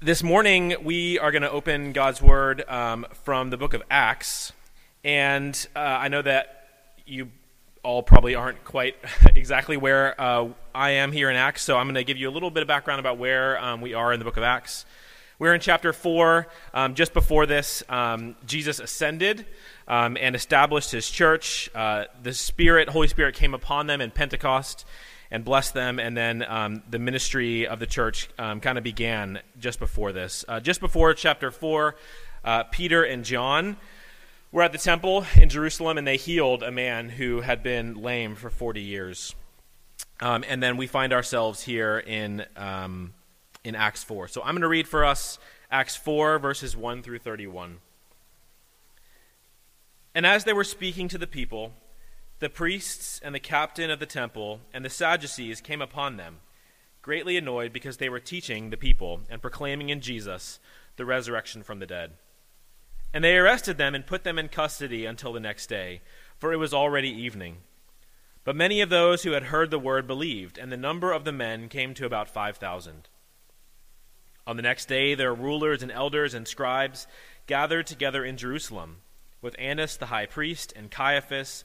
This morning, we are going to open God's Word um, from the book of Acts. And uh, I know that you all probably aren't quite exactly where uh, I am here in Acts, so I'm going to give you a little bit of background about where um, we are in the book of Acts. We're in chapter 4. Um, just before this, um, Jesus ascended um, and established his church. Uh, the Spirit, Holy Spirit, came upon them in Pentecost and blessed them. And then um, the ministry of the church um, kind of began just before this. Uh, just before chapter 4, uh, Peter and John were at the temple in Jerusalem and they healed a man who had been lame for 40 years. Um, and then we find ourselves here in, um, in Acts 4. So I'm going to read for us Acts 4, verses 1 through 31. And as they were speaking to the people, the priests and the captain of the temple and the Sadducees came upon them, greatly annoyed because they were teaching the people and proclaiming in Jesus the resurrection from the dead. And they arrested them and put them in custody until the next day, for it was already evening. But many of those who had heard the word believed, and the number of the men came to about five thousand. On the next day, their rulers and elders and scribes gathered together in Jerusalem with Annas the high priest, and Caiaphas,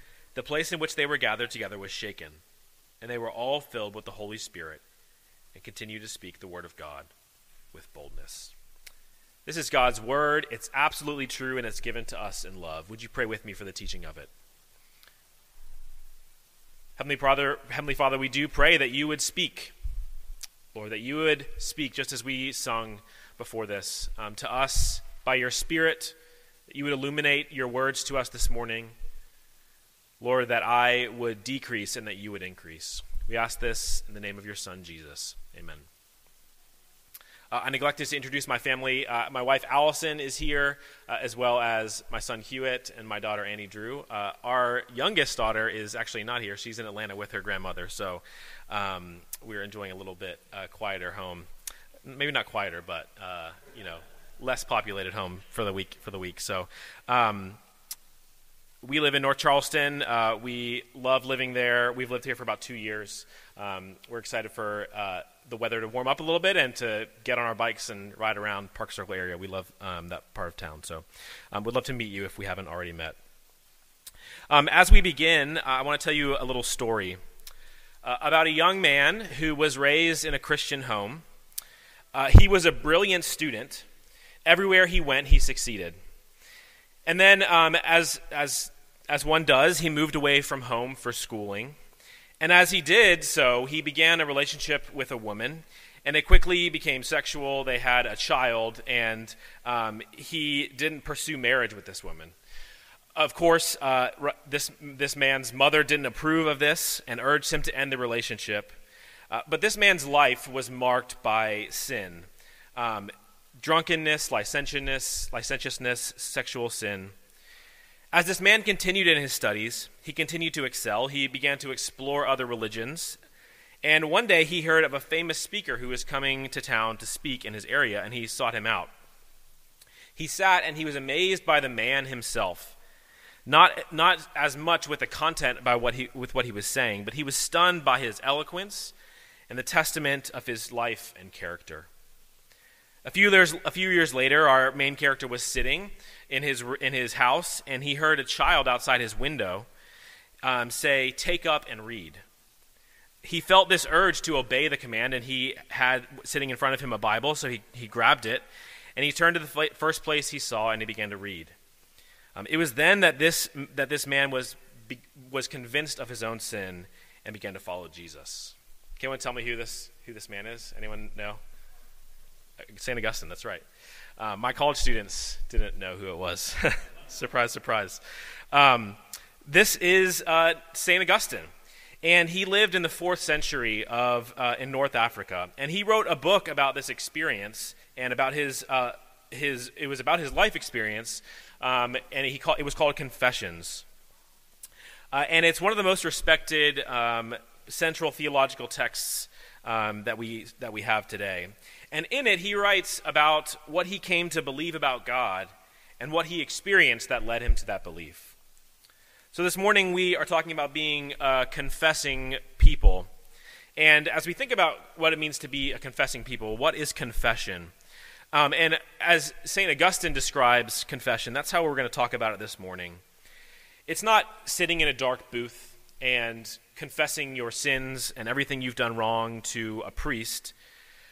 the place in which they were gathered together was shaken, and they were all filled with the Holy Spirit, and continued to speak the word of God with boldness. This is God's word. It's absolutely true, and it's given to us in love. Would you pray with me for the teaching of it? Heavenly Father, Heavenly Father, we do pray that you would speak, Lord, that you would speak just as we sung before this um, to us by your Spirit, that you would illuminate your words to us this morning. Lord, that I would decrease and that you would increase. We ask this in the name of your Son, Jesus. Amen. Uh, I neglected to introduce my family. Uh, my wife Allison is here, uh, as well as my son Hewitt and my daughter Annie Drew. Uh, our youngest daughter is actually not here. She's in Atlanta with her grandmother, so um, we're enjoying a little bit uh, quieter home. Maybe not quieter, but uh, you know, less populated home for the week. For the week, so. Um, we live in North Charleston. Uh, we love living there. We've lived here for about two years. Um, we're excited for uh, the weather to warm up a little bit and to get on our bikes and ride around Park Circle area. We love um, that part of town. So um, we'd love to meet you if we haven't already met. Um, as we begin, I want to tell you a little story uh, about a young man who was raised in a Christian home. Uh, he was a brilliant student. Everywhere he went, he succeeded. And then, um, as, as, as one does, he moved away from home for schooling. And as he did so, he began a relationship with a woman. And it quickly became sexual. They had a child, and um, he didn't pursue marriage with this woman. Of course, uh, this, this man's mother didn't approve of this and urged him to end the relationship. Uh, but this man's life was marked by sin. Um, drunkenness, licentiousness, licentiousness, sexual sin. As this man continued in his studies, he continued to excel. He began to explore other religions. And one day he heard of a famous speaker who was coming to town to speak in his area, and he sought him out. He sat and he was amazed by the man himself. Not, not as much with the content by what he, with what he was saying, but he was stunned by his eloquence and the testament of his life and character. A few, years, a few years later, our main character was sitting in his, in his house, and he heard a child outside his window um, say, Take up and read. He felt this urge to obey the command, and he had sitting in front of him a Bible, so he, he grabbed it, and he turned to the first place he saw, and he began to read. Um, it was then that this, that this man was, was convinced of his own sin and began to follow Jesus. Can anyone tell me who this, who this man is? Anyone know? St. Augustine, that's right. Uh, my college students didn't know who it was. surprise, surprise. Um, this is uh, St. Augustine. And he lived in the fourth century of, uh, in North Africa. And he wrote a book about this experience and about his, uh, his it was about his life experience. Um, and he call, it was called Confessions. Uh, and it's one of the most respected um, central theological texts um, that, we, that we have today. And in it, he writes about what he came to believe about God and what he experienced that led him to that belief. So this morning, we are talking about being a confessing people. And as we think about what it means to be a confessing people, what is confession? Um, and as St. Augustine describes confession, that's how we're going to talk about it this morning. It's not sitting in a dark booth and confessing your sins and everything you've done wrong to a priest.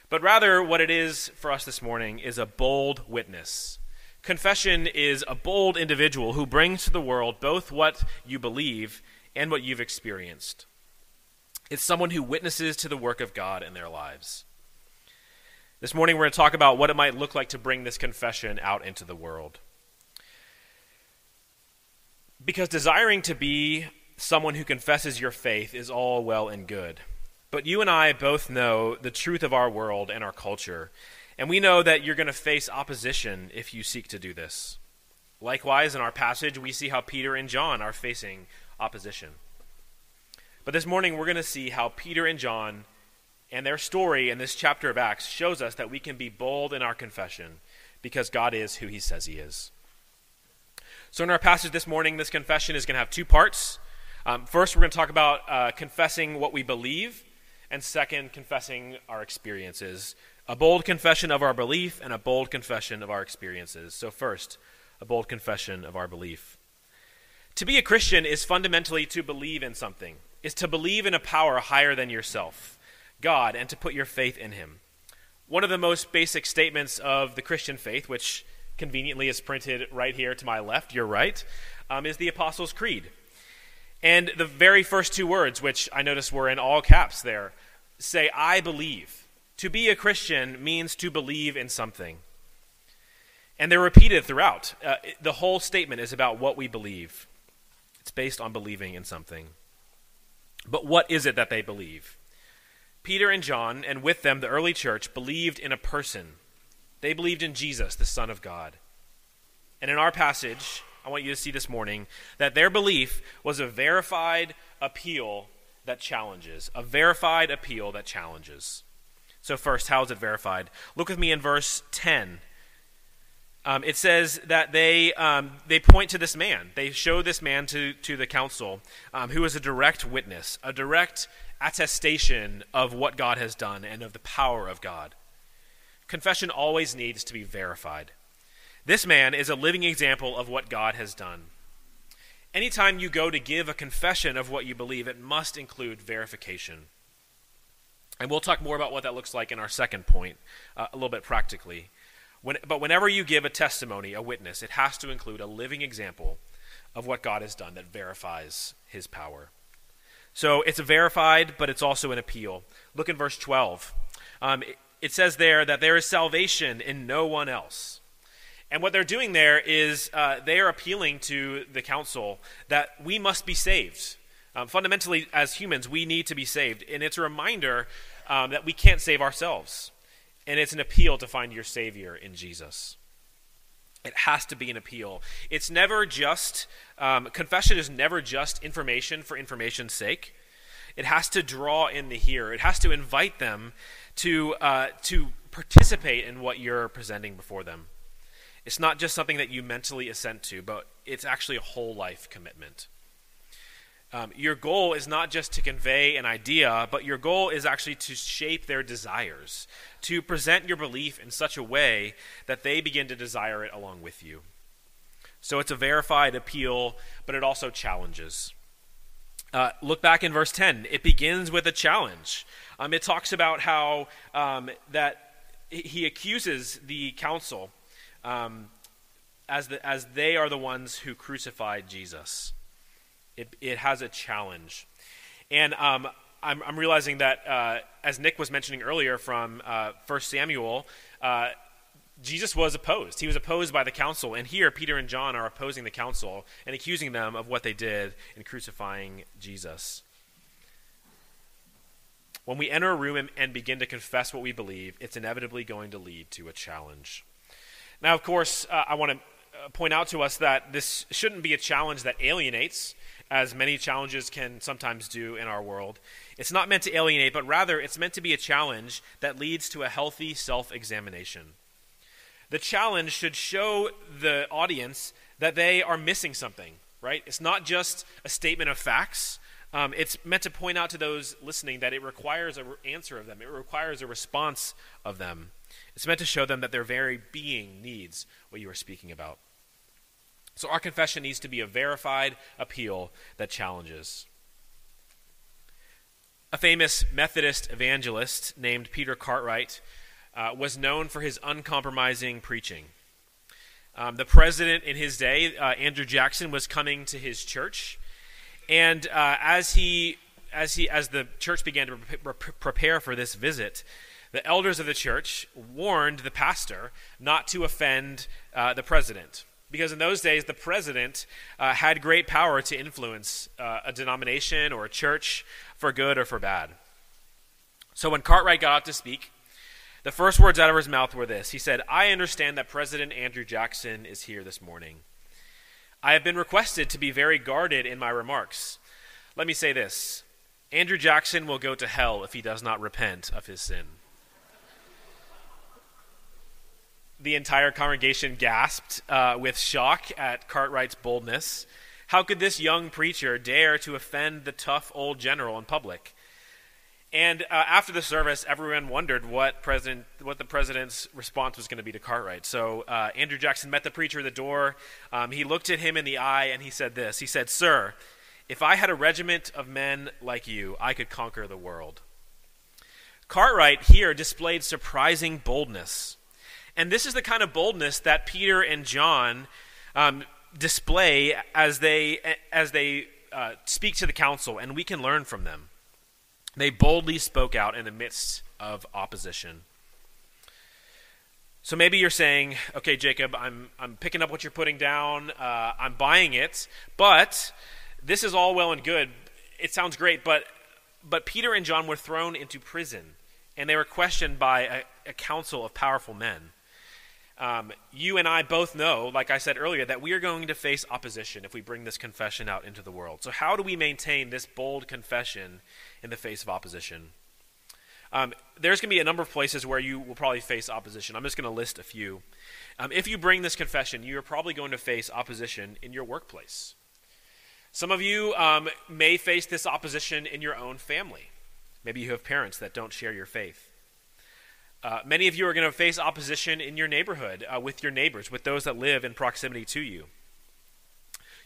But rather, what it is for us this morning is a bold witness. Confession is a bold individual who brings to the world both what you believe and what you've experienced. It's someone who witnesses to the work of God in their lives. This morning, we're going to talk about what it might look like to bring this confession out into the world. Because desiring to be someone who confesses your faith is all well and good. But you and I both know the truth of our world and our culture, and we know that you're going to face opposition if you seek to do this. Likewise, in our passage, we see how Peter and John are facing opposition. But this morning, we're going to see how Peter and John and their story in this chapter of Acts shows us that we can be bold in our confession because God is who he says he is. So, in our passage this morning, this confession is going to have two parts. Um, first, we're going to talk about uh, confessing what we believe, and second, confessing our experiences. A bold confession of our belief and a bold confession of our experiences. So, first, a bold confession of our belief. To be a Christian is fundamentally to believe in something, is to believe in a power higher than yourself, God, and to put your faith in Him. One of the most basic statements of the Christian faith, which conveniently is printed right here to my left, your right, um, is the Apostles' Creed. And the very first two words, which I notice were in all caps there, say, I believe. To be a Christian means to believe in something. And they're repeated throughout. Uh, the whole statement is about what we believe, it's based on believing in something. But what is it that they believe? Peter and John, and with them the early church, believed in a person. They believed in Jesus, the Son of God. And in our passage, I want you to see this morning that their belief was a verified appeal that challenges. A verified appeal that challenges. So, first, how is it verified? Look with me in verse 10. Um, it says that they, um, they point to this man. They show this man to, to the council, um, who is a direct witness, a direct attestation of what God has done and of the power of God. Confession always needs to be verified. This man is a living example of what God has done. Anytime you go to give a confession of what you believe, it must include verification. And we'll talk more about what that looks like in our second point, uh, a little bit practically. When, but whenever you give a testimony, a witness, it has to include a living example of what God has done that verifies his power. So it's a verified, but it's also an appeal. Look in verse 12. Um, it, it says there that there is salvation in no one else. And what they're doing there is uh, they are appealing to the council that we must be saved. Um, fundamentally, as humans, we need to be saved. And it's a reminder um, that we can't save ourselves. And it's an appeal to find your Savior in Jesus. It has to be an appeal. It's never just, um, confession is never just information for information's sake. It has to draw in the hearer, it has to invite them to, uh, to participate in what you're presenting before them. It's not just something that you mentally assent to, but it's actually a whole life commitment. Um, your goal is not just to convey an idea, but your goal is actually to shape their desires, to present your belief in such a way that they begin to desire it along with you. So it's a verified appeal, but it also challenges. Uh, look back in verse 10. It begins with a challenge. Um, it talks about how um, that he accuses the council um, as, the, as they are the ones who crucified Jesus. It, it has a challenge. And um, I'm, I'm, realizing that, uh, as Nick was mentioning earlier from uh, 1 Samuel, uh, Jesus was opposed. He was opposed by the council. And here, Peter and John are opposing the council and accusing them of what they did in crucifying Jesus. When we enter a room and begin to confess what we believe, it's inevitably going to lead to a challenge. Now, of course, uh, I want to uh, point out to us that this shouldn't be a challenge that alienates as many challenges can sometimes do in our world. It's not meant to alienate, but rather it's meant to be a challenge that leads to a healthy self examination. The challenge should show the audience that they are missing something, right? It's not just a statement of facts. Um, it's meant to point out to those listening that it requires an answer of them, it requires a response of them. It's meant to show them that their very being needs what you are speaking about. So our confession needs to be a verified appeal that challenges. A famous Methodist evangelist named Peter Cartwright uh, was known for his uncompromising preaching. Um, the president in his day, uh, Andrew Jackson, was coming to his church, and uh, as he as he as the church began to pre- prepare for this visit, the elders of the church warned the pastor not to offend uh, the president. Because in those days, the president uh, had great power to influence uh, a denomination or a church for good or for bad. So when Cartwright got out to speak, the first words out of his mouth were this He said, I understand that President Andrew Jackson is here this morning. I have been requested to be very guarded in my remarks. Let me say this Andrew Jackson will go to hell if he does not repent of his sin. The entire congregation gasped uh, with shock at Cartwright's boldness. How could this young preacher dare to offend the tough old general in public? And uh, after the service, everyone wondered what president, what the president's response was going to be to Cartwright. So uh, Andrew Jackson met the preacher at the door. Um, he looked at him in the eye and he said this. He said, "Sir, if I had a regiment of men like you, I could conquer the world." Cartwright here displayed surprising boldness. And this is the kind of boldness that Peter and John um, display as they, as they uh, speak to the council, and we can learn from them. They boldly spoke out in the midst of opposition. So maybe you're saying, okay, Jacob, I'm, I'm picking up what you're putting down, uh, I'm buying it, but this is all well and good. It sounds great, but but Peter and John were thrown into prison, and they were questioned by a, a council of powerful men. Um, you and I both know, like I said earlier, that we are going to face opposition if we bring this confession out into the world. So, how do we maintain this bold confession in the face of opposition? Um, there's going to be a number of places where you will probably face opposition. I'm just going to list a few. Um, if you bring this confession, you're probably going to face opposition in your workplace. Some of you um, may face this opposition in your own family. Maybe you have parents that don't share your faith. Uh, many of you are going to face opposition in your neighborhood uh, with your neighbors, with those that live in proximity to you.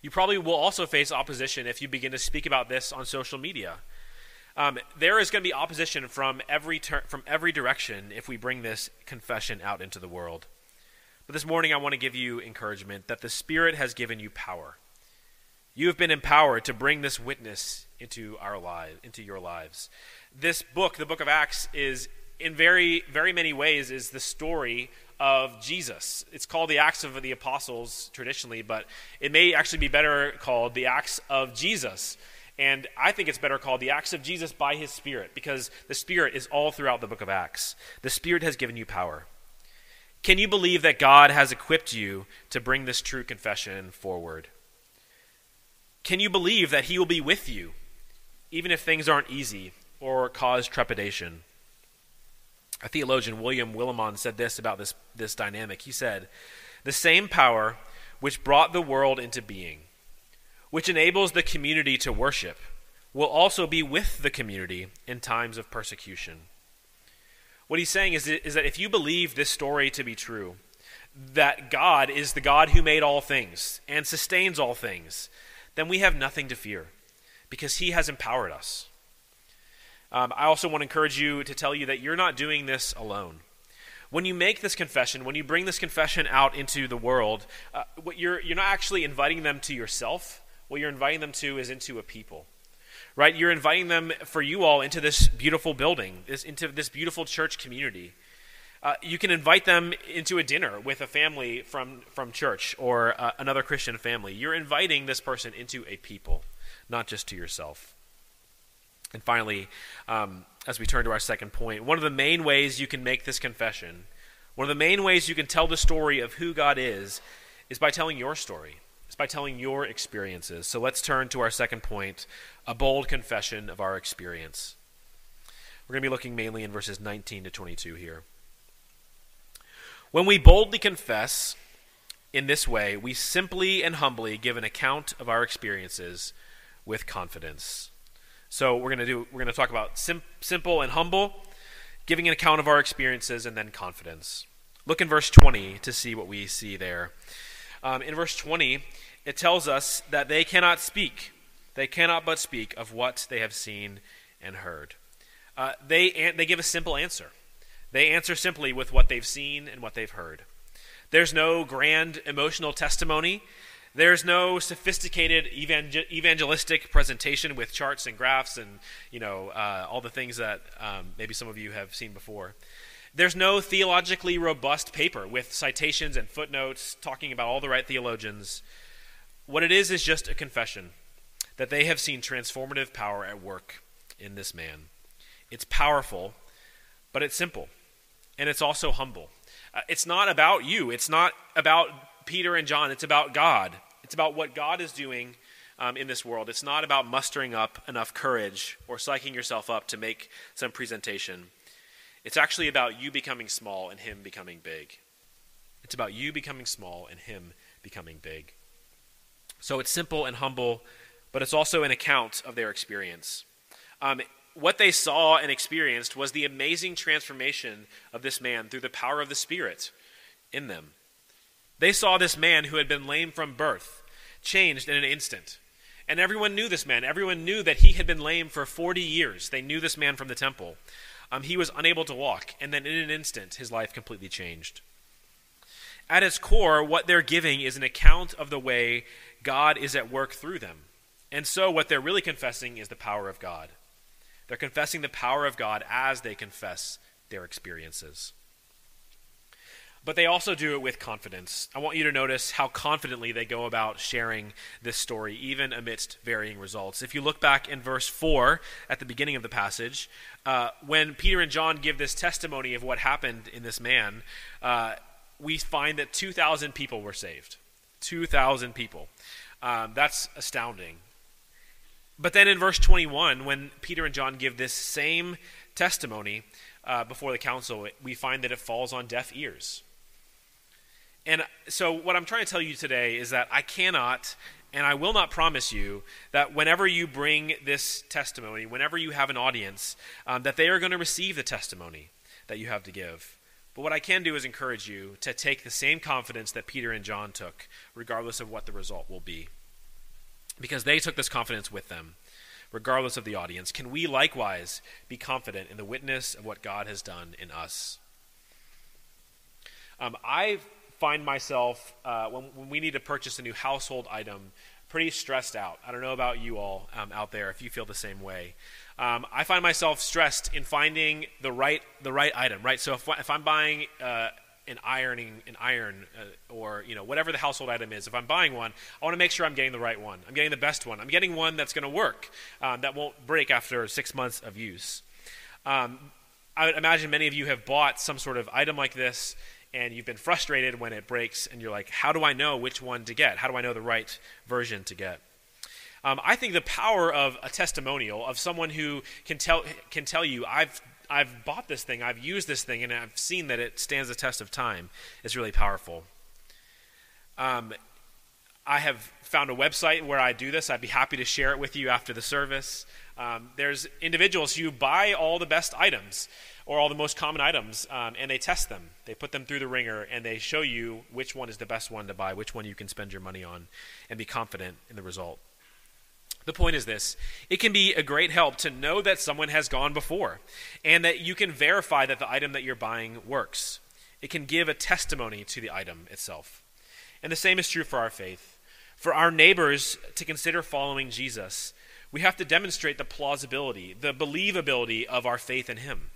You probably will also face opposition if you begin to speak about this on social media. Um, there is going to be opposition from every ter- from every direction if we bring this confession out into the world. But this morning, I want to give you encouragement that the Spirit has given you power. You have been empowered to bring this witness into our lives, into your lives. This book, the book of Acts, is in very, very many ways is the story of Jesus. It's called the Acts of the Apostles traditionally, but it may actually be better called the Acts of Jesus. And I think it's better called the Acts of Jesus by His Spirit, because the Spirit is all throughout the book of Acts. The Spirit has given you power. Can you believe that God has equipped you to bring this true confession forward? Can you believe that He will be with you, even if things aren't easy or cause trepidation? A theologian, William Willimon, said this about this, this dynamic. He said, The same power which brought the world into being, which enables the community to worship, will also be with the community in times of persecution. What he's saying is, is that if you believe this story to be true, that God is the God who made all things and sustains all things, then we have nothing to fear because he has empowered us. Um, I also want to encourage you to tell you that you're not doing this alone. When you make this confession, when you bring this confession out into the world, uh, what you're, you're not actually inviting them to yourself. What you're inviting them to is into a people right? You're inviting them for you all into this beautiful building, this, into this beautiful church community. Uh, you can invite them into a dinner with a family from, from church or uh, another Christian family. You're inviting this person into a people, not just to yourself. And finally, um, as we turn to our second point, one of the main ways you can make this confession, one of the main ways you can tell the story of who God is, is by telling your story. It's by telling your experiences. So let's turn to our second point a bold confession of our experience. We're going to be looking mainly in verses 19 to 22 here. When we boldly confess in this way, we simply and humbly give an account of our experiences with confidence. So we're to do we're to talk about sim- simple and humble, giving an account of our experiences, and then confidence. Look in verse 20 to see what we see there. Um, in verse 20, it tells us that they cannot speak. They cannot but speak of what they have seen and heard. Uh, they, they give a simple answer. They answer simply with what they've seen and what they've heard. There's no grand emotional testimony. There's no sophisticated evangel- evangelistic presentation with charts and graphs and you know uh, all the things that um, maybe some of you have seen before. There's no theologically robust paper with citations and footnotes talking about all the right theologians. What it is is just a confession that they have seen transformative power at work in this man. It's powerful, but it's simple, and it's also humble. Uh, it's not about you. It's not about Peter and John, it's about God. It's about what God is doing um, in this world. It's not about mustering up enough courage or psyching yourself up to make some presentation. It's actually about you becoming small and Him becoming big. It's about you becoming small and Him becoming big. So it's simple and humble, but it's also an account of their experience. Um, what they saw and experienced was the amazing transformation of this man through the power of the Spirit in them. They saw this man who had been lame from birth changed in an instant. And everyone knew this man. Everyone knew that he had been lame for 40 years. They knew this man from the temple. Um, he was unable to walk, and then in an instant, his life completely changed. At its core, what they're giving is an account of the way God is at work through them. And so, what they're really confessing is the power of God. They're confessing the power of God as they confess their experiences. But they also do it with confidence. I want you to notice how confidently they go about sharing this story, even amidst varying results. If you look back in verse 4 at the beginning of the passage, uh, when Peter and John give this testimony of what happened in this man, uh, we find that 2,000 people were saved. 2,000 people. Um, that's astounding. But then in verse 21, when Peter and John give this same testimony uh, before the council, we find that it falls on deaf ears. And so, what I'm trying to tell you today is that I cannot and I will not promise you that whenever you bring this testimony, whenever you have an audience, um, that they are going to receive the testimony that you have to give. But what I can do is encourage you to take the same confidence that Peter and John took, regardless of what the result will be. Because they took this confidence with them, regardless of the audience. Can we likewise be confident in the witness of what God has done in us? Um, I find myself, uh, when, when, we need to purchase a new household item, pretty stressed out. I don't know about you all um, out there if you feel the same way. Um, I find myself stressed in finding the right the right item. Right. So if, if I'm buying uh, an ironing an iron uh, or you know whatever the household item is, if I'm buying one, I want to make sure I'm getting the right one. I'm getting the best one. I'm getting one that's going to work, um, that won't break after six months of use. Um, I would imagine many of you have bought some sort of item like this and you've been frustrated when it breaks, and you're like, how do I know which one to get? How do I know the right version to get? Um, I think the power of a testimonial of someone who can tell can tell you, I've I've bought this thing, I've used this thing, and I've seen that it stands the test of time is really powerful. Um, I have found a website where I do this. I'd be happy to share it with you after the service. Um, there's individuals who buy all the best items or all the most common items, um, and they test them. They put them through the wringer, and they show you which one is the best one to buy, which one you can spend your money on, and be confident in the result. The point is this it can be a great help to know that someone has gone before, and that you can verify that the item that you're buying works. It can give a testimony to the item itself. And the same is true for our faith. For our neighbors to consider following Jesus, we have to demonstrate the plausibility, the believability of our faith in Him.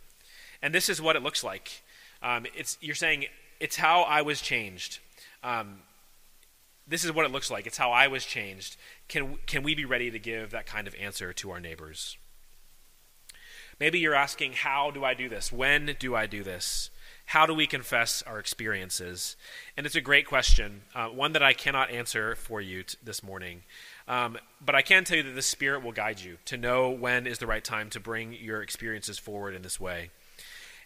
And this is what it looks like. Um, it's, you're saying, it's how I was changed. Um, this is what it looks like. It's how I was changed. Can, can we be ready to give that kind of answer to our neighbors? Maybe you're asking, how do I do this? When do I do this? How do we confess our experiences? And it's a great question, uh, one that I cannot answer for you t- this morning. Um, but I can tell you that the Spirit will guide you to know when is the right time to bring your experiences forward in this way.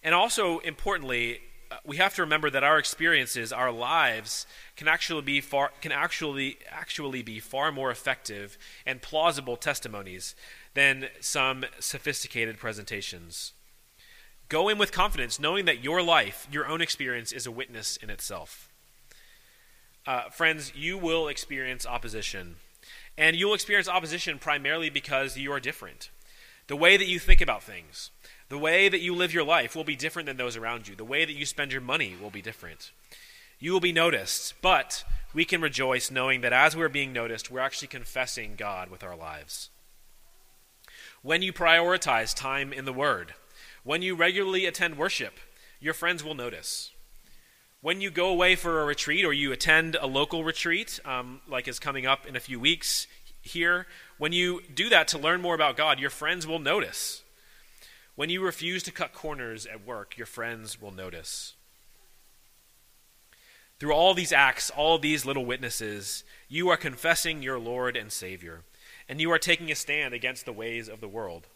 And also, importantly, uh, we have to remember that our experiences, our lives, can actually be far can actually actually be far more effective and plausible testimonies than some sophisticated presentations. Go in with confidence, knowing that your life, your own experience, is a witness in itself. Uh, friends, you will experience opposition. And you'll experience opposition primarily because you are different. The way that you think about things, the way that you live your life will be different than those around you. The way that you spend your money will be different. You will be noticed, but we can rejoice knowing that as we're being noticed, we're actually confessing God with our lives. When you prioritize time in the Word, when you regularly attend worship, your friends will notice. When you go away for a retreat or you attend a local retreat, um, like is coming up in a few weeks here, when you do that to learn more about God, your friends will notice. When you refuse to cut corners at work, your friends will notice. Through all these acts, all these little witnesses, you are confessing your Lord and Savior, and you are taking a stand against the ways of the world.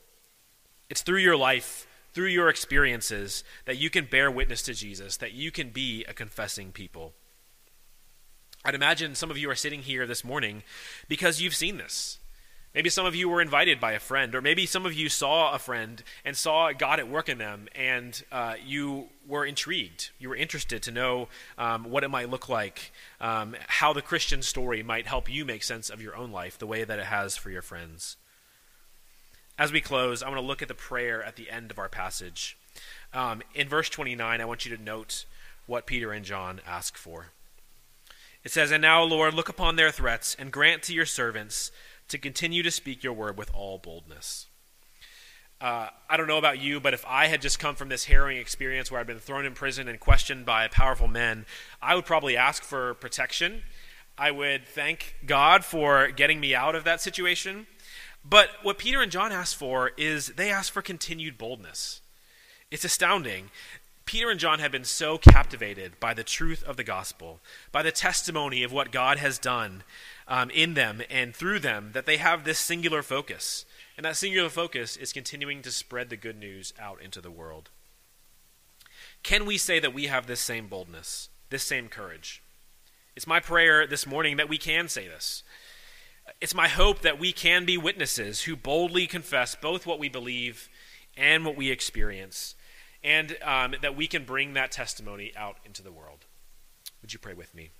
It's through your life, through your experiences, that you can bear witness to Jesus, that you can be a confessing people. I'd imagine some of you are sitting here this morning because you've seen this. Maybe some of you were invited by a friend, or maybe some of you saw a friend and saw God at work in them, and uh, you were intrigued. You were interested to know um, what it might look like, um, how the Christian story might help you make sense of your own life the way that it has for your friends. As we close, I want to look at the prayer at the end of our passage. Um, in verse 29, I want you to note what Peter and John ask for. It says, And now, Lord, look upon their threats and grant to your servants to continue to speak your word with all boldness. Uh, I don't know about you, but if I had just come from this harrowing experience where I'd been thrown in prison and questioned by powerful men, I would probably ask for protection. I would thank God for getting me out of that situation. But what Peter and John ask for is they ask for continued boldness. It's astounding. Peter and John have been so captivated by the truth of the gospel, by the testimony of what God has done um, in them and through them, that they have this singular focus. And that singular focus is continuing to spread the good news out into the world. Can we say that we have this same boldness, this same courage? It's my prayer this morning that we can say this. It's my hope that we can be witnesses who boldly confess both what we believe and what we experience, and um, that we can bring that testimony out into the world. Would you pray with me?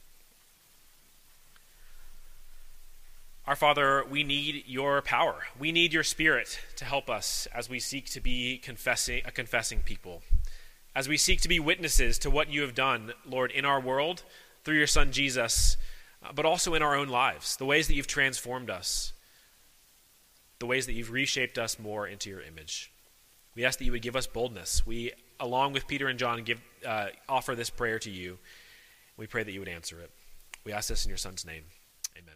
Our Father, we need your power. We need your Spirit to help us as we seek to be confessing, a confessing people, as we seek to be witnesses to what you have done, Lord, in our world through your Son Jesus, uh, but also in our own lives, the ways that you've transformed us, the ways that you've reshaped us more into your image. We ask that you would give us boldness. We, along with Peter and John, give, uh, offer this prayer to you. We pray that you would answer it. We ask this in your Son's name. Amen.